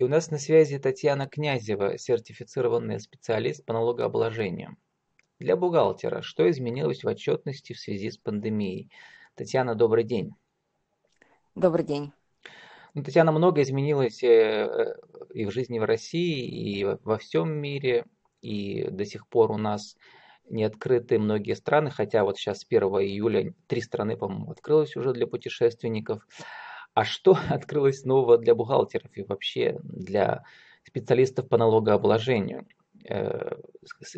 И у нас на связи Татьяна Князева, сертифицированный специалист по налогообложению. Для бухгалтера, что изменилось в отчетности в связи с пандемией? Татьяна, добрый день. Добрый день. Ну, Татьяна, много изменилось э, э, и в жизни в России, и во всем мире, и до сих пор у нас не открыты многие страны, хотя вот сейчас с 1 июля три страны, по-моему, открылось уже для путешественников. А что открылось нового для бухгалтеров и вообще для специалистов по налогообложению? Э,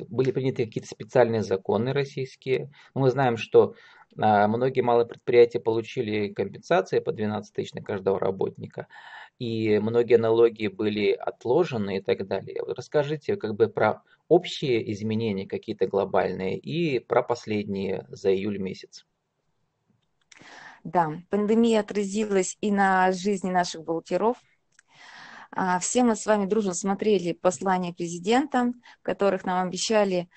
были приняты какие-то специальные законы российские. Мы знаем, что а, многие малые предприятия получили компенсации по 12 тысяч на каждого работника, и многие налоги были отложены и так далее. Расскажите как бы про общие изменения какие-то глобальные и про последние за июль месяц. Да, пандемия отразилась и на жизни наших бухгалтеров. А, все мы с вами дружно смотрели послания президента, которых нам обещали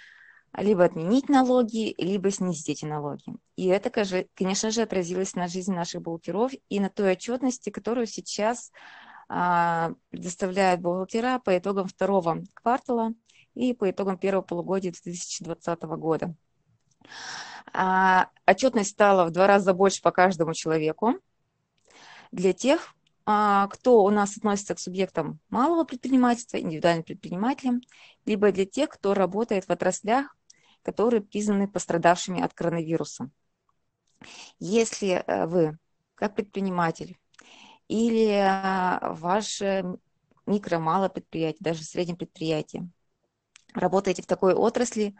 либо отменить налоги, либо снизить эти налоги. И это, конечно же, отразилось на жизни наших бухгалтеров и на той отчетности, которую сейчас а, предоставляют бухгалтера по итогам второго квартала и по итогам первого полугодия 2020 года. А, отчетность стала в два раза больше по каждому человеку. Для тех, а, кто у нас относится к субъектам малого предпринимательства, индивидуальным предпринимателям, либо для тех, кто работает в отраслях, которые признаны пострадавшими от коронавируса. Если э, вы, как предприниматель, или э, ваше микро-малое предприятие, даже среднее предприятие, работаете в такой отрасли,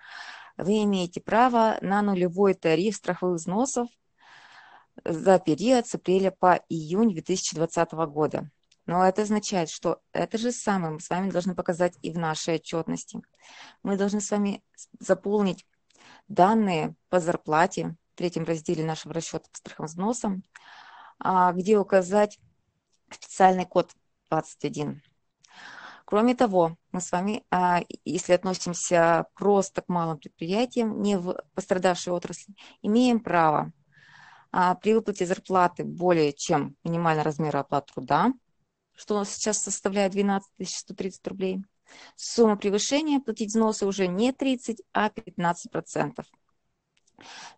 вы имеете право на нулевой тариф страховых взносов за период с апреля по июнь 2020 года. Но это означает, что это же самое мы с вами должны показать и в нашей отчетности. Мы должны с вами заполнить данные по зарплате в третьем разделе нашего расчета по страховым взносам, а, где указать специальный код 21. Кроме того, мы с вами, а, если относимся просто к малым предприятиям, не в пострадавшей отрасли, имеем право а, при выплате зарплаты более чем минимальный размер оплаты труда, что у нас сейчас составляет 12 130 рублей, сумма превышения платить взносы уже не 30, а 15 процентов.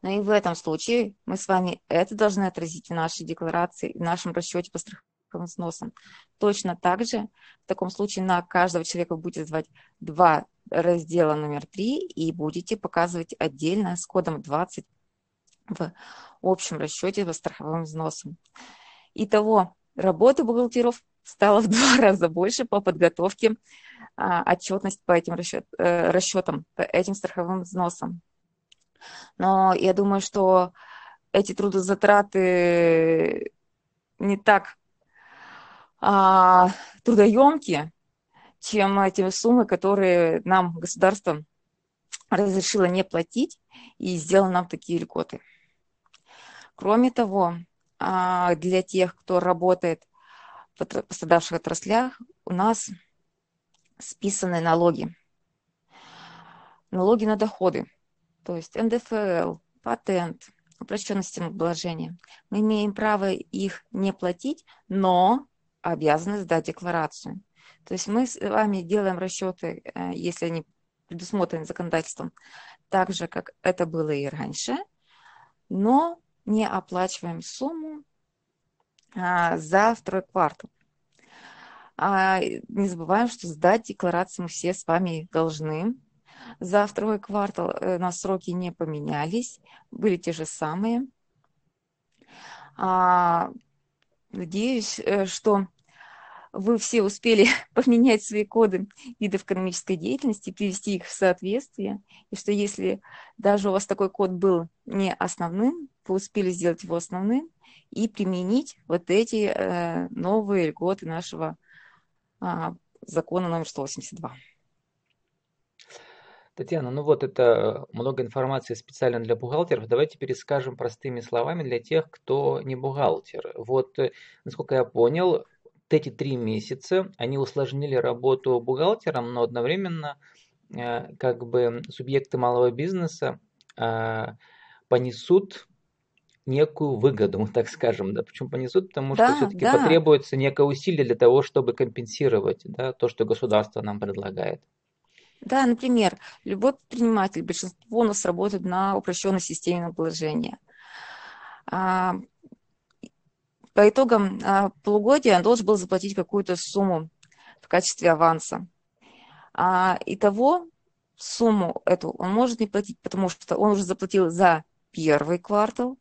Но и в этом случае мы с вами это должны отразить в нашей декларации, в нашем расчете по страховым взносом. Точно так же в таком случае на каждого человека будете звать два раздела номер три и будете показывать отдельно с кодом 20 в общем расчете по страховым взносам. Итого, работы бухгалтеров стало в два раза больше по подготовке а, отчетности по этим расчет, э, расчетам, по этим страховым взносам. Но я думаю, что эти трудозатраты не так а, трудоемкие, чем эти суммы, которые нам государство разрешило не платить и сделало нам такие льготы. Кроме того, а, для тех, кто работает в пострадавших отраслях, у нас списаны налоги. Налоги на доходы, то есть НДФЛ, патент, упрощенная система обложения. Мы имеем право их не платить, но обязаны сдать декларацию. То есть мы с вами делаем расчеты, э, если они предусмотрены законодательством, так же, как это было и раньше, но не оплачиваем сумму а, за второй квартал. А не забываем, что сдать декларации мы все с вами должны. За второй квартал э, на сроки не поменялись, были те же самые. А, надеюсь, э, что вы все успели поменять свои коды видов экономической деятельности, привести их в соответствие, и что если даже у вас такой код был не основным, вы успели сделать его основным и применить вот эти э, новые льготы нашего э, закона номер 182. Татьяна, ну вот это много информации специально для бухгалтеров. Давайте перескажем простыми словами для тех, кто не бухгалтер. Вот, э, насколько я понял, эти три месяца, они усложнили работу бухгалтерам, но одновременно э, как бы субъекты малого бизнеса э, понесут некую выгоду, так скажем, да, почему понесут, потому Да, что все-таки да, потребуется некое усилие для того, чтобы компенсировать, да, то, что государство нам предлагает. Да, например, любой предприниматель, большинство у нас работает на упрощенной системе налогообложения. А, По итогам а, полугодия он должен был заплатить какую-то сумму в качестве аванса. А итого сумму эту он может не платить, потому что он уже заплатил за первый квартал,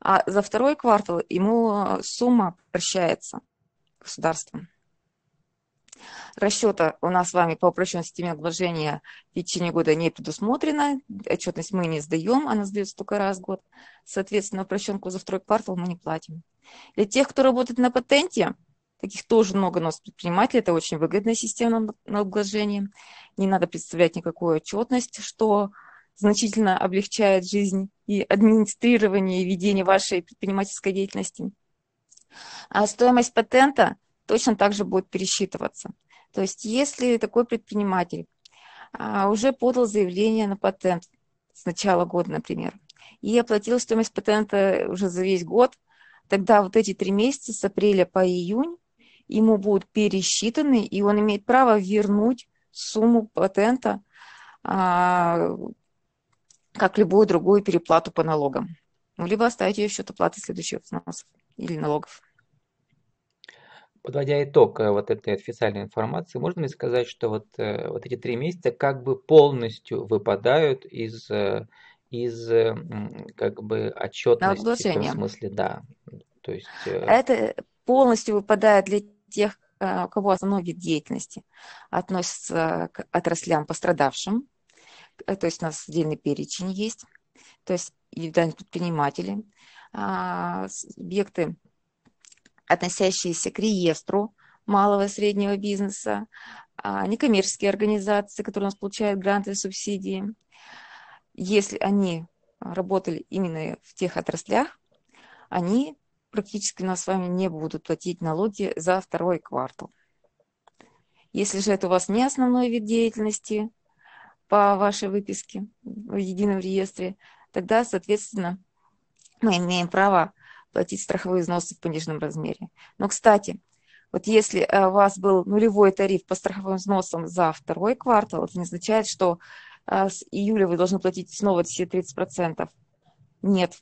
а за второй квартал ему сумма прощается государством. Расчета у нас с вами по упрощенной системе обложения в течение года не предусмотрено. Отчетность мы не сдаем, она сдается только раз в год. Соответственно, упрощенку за второй квартал мы не платим. Для тех, кто работает на патенте, таких тоже много у нас предпринимателей, это очень выгодная система налогообложения. Не надо представлять никакую отчетность, что значительно облегчает жизнь и администрирование и ведение вашей предпринимательской деятельности. А стоимость патента точно так же будет пересчитываться. То есть если такой предприниматель а, уже подал заявление на патент с начала года, например, и оплатил стоимость патента уже за весь год, тогда вот эти три месяца с апреля по июнь ему будут пересчитаны, и он имеет право вернуть сумму патента а, как любую другую переплату по налогам. Ну, либо оставить ее в счет оплаты следующих взносов или налогов. Подводя итог э, вот этой официальной информации, можно ли сказать, что вот, э, вот эти три месяца как бы полностью выпадают из, э, из как бы отчетности, в том смысле, да. То есть... Это полностью выпадает для тех, у кого основной вид деятельности относится к отраслям пострадавшим, то есть у нас отдельный перечень есть, то есть индивидуальные предприниматели, а, субъекты относящиеся к реестру малого и среднего бизнеса, а, некоммерческие организации, которые у нас получают гранты и субсидии. Если они работали именно в тех отраслях, они практически у нас с вами не будут платить налоги за второй квартал. Если же это у вас не основной вид деятельности по вашей выписке в едином реестре, тогда, соответственно, мы имеем право платить страховые взносы в пониженном размере. Но, кстати, вот если э, у вас был нулевой тариф по страховым взносам за второй квартал, это не означает, что э, с июля вы должны платить снова все 30%. Нет.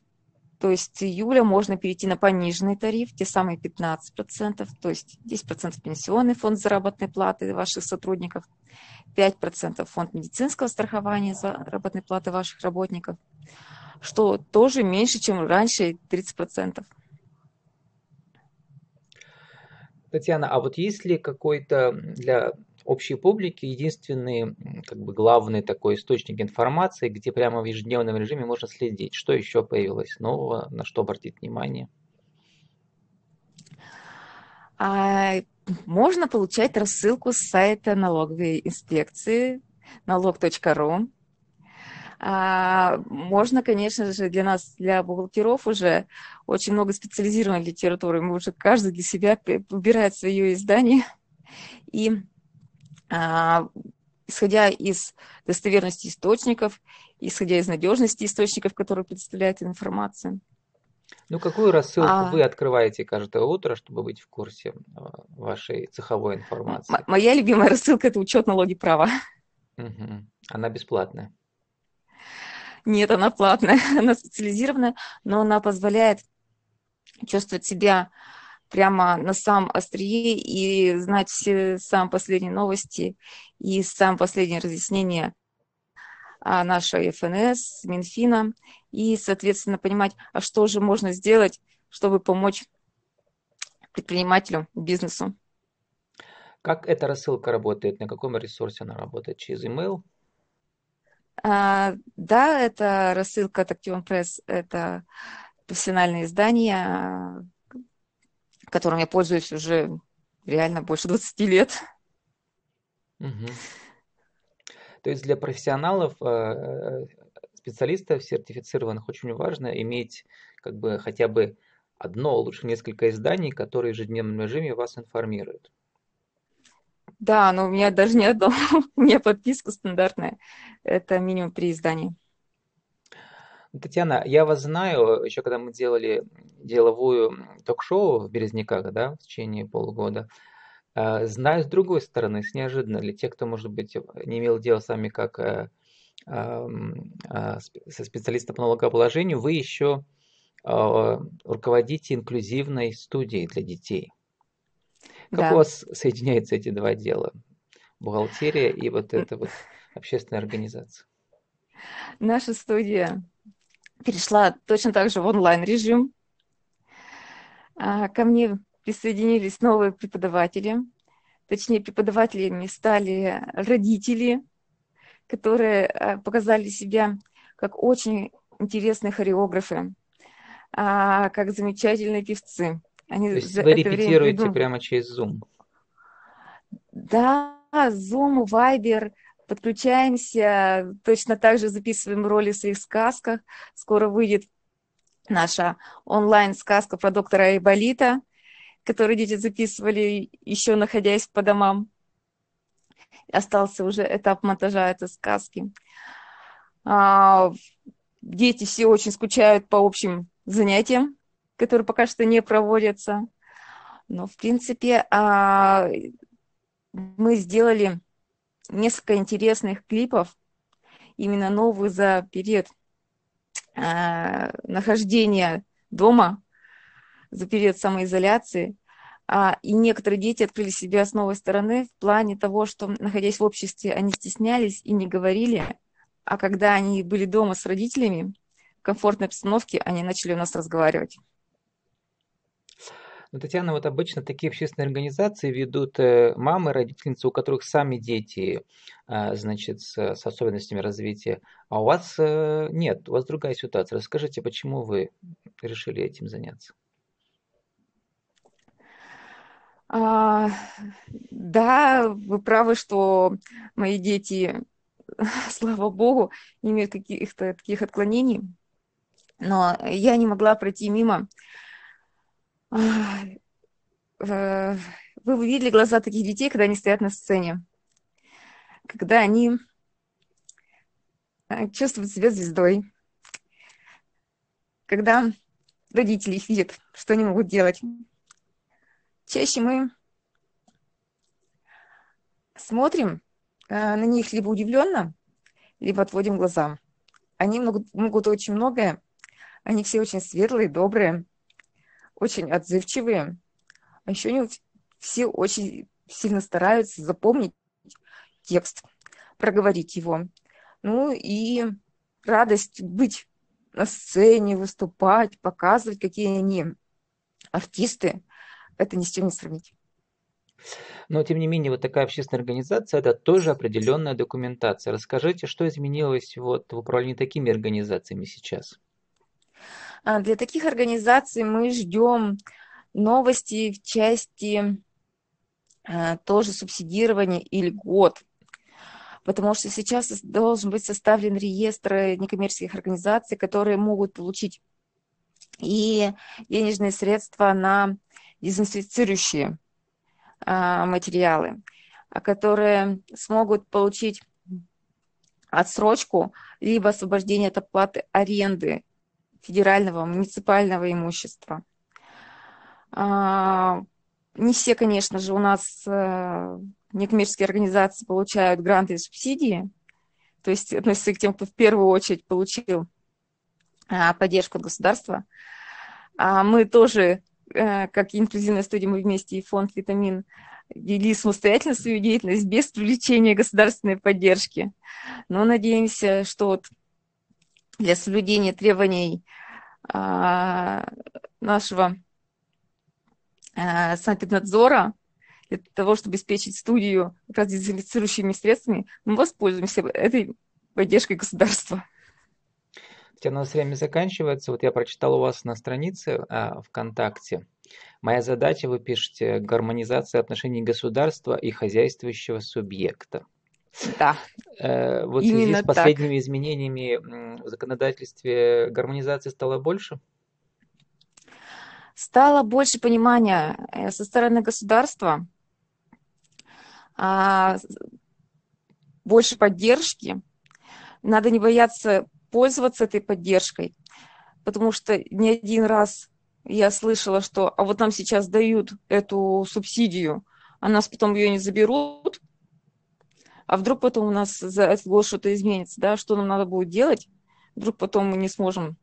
То есть с июля можно перейти на пониженный тариф, те самые 15%, то есть 10% пенсионный фонд заработной платы ваших сотрудников, 5% фонд медицинского страхования заработной платы ваших работников – что тоже меньше, чем раньше, 30%. Татьяна, а вот есть ли какой-то для общей публики единственный, как бы главный такой источник информации, где прямо в ежедневном режиме можно следить, что еще появилось нового, на что обратить внимание? А, можно получать рассылку с сайта налоговой инспекции налог.ру можно, конечно же, для нас, для бухгалтеров уже очень много специализированной литературы. Мы уже каждый для себя выбирает свое издание. И а, исходя из достоверности источников, исходя из надежности источников, которые представляют информацию. Ну, какую рассылку а... вы открываете каждое утро, чтобы быть в курсе а, вашей цеховой информации? Моя любимая рассылка – это учет налоги права. Угу. Она бесплатная. Нет, она платная, она специализированная, но она позволяет чувствовать себя прямо на самом острие и знать все самые последние новости и самые последние разъяснения нашей ФНС, Минфина, и, соответственно, понимать, а что же можно сделать, чтобы помочь предпринимателю, бизнесу. Как эта рассылка работает? На каком ресурсе она работает? Через email? А, да, это рассылка от Active Press, это профессиональное издание, которым я пользуюсь уже реально больше 20 лет. Угу. То есть для профессионалов, э, специалистов, сертифицированных, очень важно иметь как бы хотя бы одно, лучше несколько изданий, которые в ежедневном режиме вас информируют. Да, но у меня даже не одно. у меня подписка стандартная. Это минимум три издания. Татьяна, я вас знаю, еще когда мы делали деловую ток-шоу в Березняках, да, в течение полугода, э, знаю с другой стороны, с неожиданно ли те, кто, может быть, не имел дела с вами как э, со специалистом по налогообложению, вы еще руководите инклюзивной студией для детей. Как да. у вас соединяются эти два дела? Бухгалтерия и вот эта вот общественная организация. Наша студия перешла точно так же в онлайн-режим. А, ко мне присоединились новые преподаватели. Точнее, преподавателями стали родители, которые а, показали себя как очень интересные хореографы, а, как замечательные певцы. Они То есть вы репетируете время... прямо через Zoom? Да, Zoom, Viber, подключаемся, точно так же записываем роли в своих сказках. Скоро выйдет наша онлайн-сказка про доктора Айболита, которую дети записывали, еще находясь по домам. Остался уже этап монтажа этой сказки. А, дети все очень скучают по общим занятиям, которые пока что не проводятся. Но, в принципе, а, мы сделали несколько интересных клипов, именно новых за период а, нахождения дома, за период самоизоляции. А, и некоторые дети открыли себя с новой стороны в плане того, что, находясь в обществе, они стеснялись и не говорили, а когда они были дома с родителями, в комфортной обстановке, они начали у нас разговаривать. Ну, Татьяна, вот обычно такие общественные организации ведут э, мамы, родительницы, у которых сами дети, а, значит, с, с особенностями развития, а у вас э, нет, у вас другая ситуация. Расскажите, почему вы решили этим заняться? А, да, вы правы, что мои дети, слава богу, не имеют каких-то таких отклонений, но я не могла пройти мимо Э, вы видели глаза таких детей, когда они стоят на сцене, когда они э, чувствуют себя звездой, когда родители их видят, что они могут делать. Чаще мы смотрим э, на них либо удивленно, либо отводим глаза. Они могут, могут очень многое, они все очень светлые, добрые, очень отзывчивые, а еще они все очень сильно стараются запомнить текст, проговорить его. Ну и радость быть на сцене, выступать, показывать, какие они артисты, это ни с чем не сравнить. Но, тем не менее, вот такая общественная организация – это тоже определенная документация. Расскажите, что изменилось вот в управлении такими организациями сейчас? А, для таких организаций мы ждем новости в части а, тоже субсидирования и льгот, потому что сейчас должен быть составлен реестр некоммерческих организаций, которые могут получить и денежные средства на дезинфицирующие а, материалы, которые смогут получить отсрочку либо освобождение от оплаты аренды федерального, муниципального имущества. А, не все, конечно же, у нас э, некоммерческие организации получают гранты и субсидии, то есть относятся к тем, кто в первую очередь получил а, поддержку от государства. А мы тоже, э, как инклюзивная студия, мы вместе и фонд «Витамин» вели самостоятельно свою деятельность без привлечения государственной поддержки. Но надеемся, что вот для соблюдения требований а, нашего а, санэпиднадзора, для того, чтобы обеспечить студию как раз дезинфицирующими средствами, мы воспользуемся этой поддержкой государства. У нас время заканчивается. Вот я прочитал у вас на странице а, ВКонтакте. Моя задача, вы пишете, гармонизация отношений государства и хозяйствующего субъекта. Да. Э, вот в связи с последними так. изменениями в законодательстве гармонизации стало больше? Стало больше понимания э, со стороны государства, а, больше поддержки. Надо не бояться пользоваться этой поддержкой, потому что не один раз я слышала, что а вот нам сейчас дают эту субсидию, а нас потом ее не заберут, а вдруг потом у нас за этот год что-то изменится, да, что нам надо будет делать, вдруг потом мы не сможем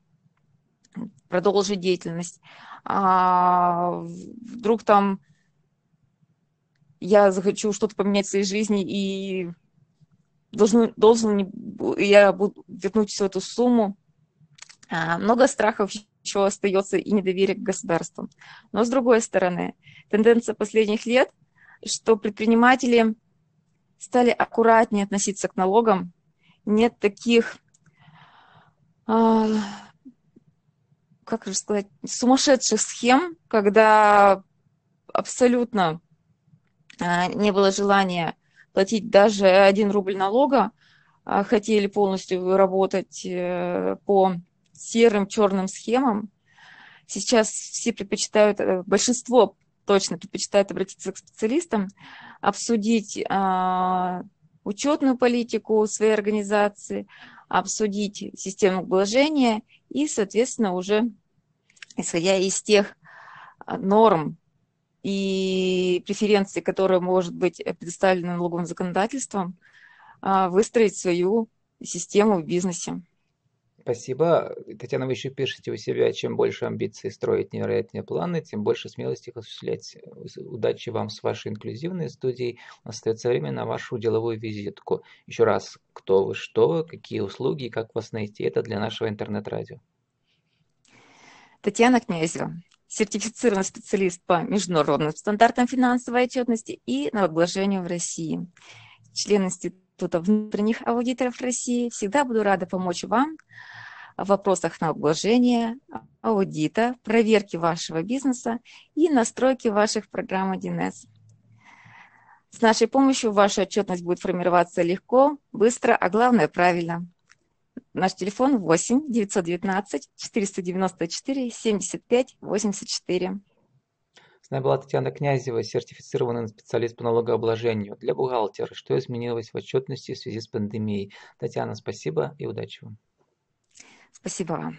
продолжить деятельность, а вдруг там я захочу что-то поменять в своей жизни и должен, должен я буду вернуть всю эту сумму. А, много страхов еще остается и недоверие к государству. Но с другой стороны, тенденция последних лет, что предприниматели стали аккуратнее относиться к налогам, нет таких, а, как же сказать, сумасшедших схем, когда абсолютно а, не было желания платить даже один рубль налога, а хотели полностью работать э, по серым, черным схемам. Сейчас все предпочитают, э, большинство точно предпочитает обратиться к специалистам, обсудить а, учетную политику своей организации, обсудить систему вложения и, соответственно, уже исходя из тех а, норм и преференций, которые, может быть, предоставлены налоговым законодательством, а, выстроить свою систему в бизнесе. Спасибо. Татьяна, вы еще пишете у себя, чем больше амбиций строить невероятные планы, тем больше смелости их осуществлять. Удачи вам с вашей инклюзивной студией. Остается время на вашу деловую визитку. Еще раз, кто вы, что вы, какие услуги и как вас найти. Это для нашего интернет-радио. Татьяна Князева, сертифицированный специалист по международным стандартам финансовой отчетности и налогообложению в России. Член Института внутренних аудиторов России. Всегда буду рада помочь вам в вопросах налогообложения, аудита, проверки вашего бизнеса и настройки ваших программ 1С. С нашей помощью ваша отчетность будет формироваться легко, быстро, а главное правильно. Наш телефон 8 919 494 75 84. С нами была Татьяна Князева, сертифицированный специалист по налогообложению для бухгалтера. Что изменилось в отчетности в связи с пандемией? Татьяна, спасибо и удачи вам. Спасибо вам.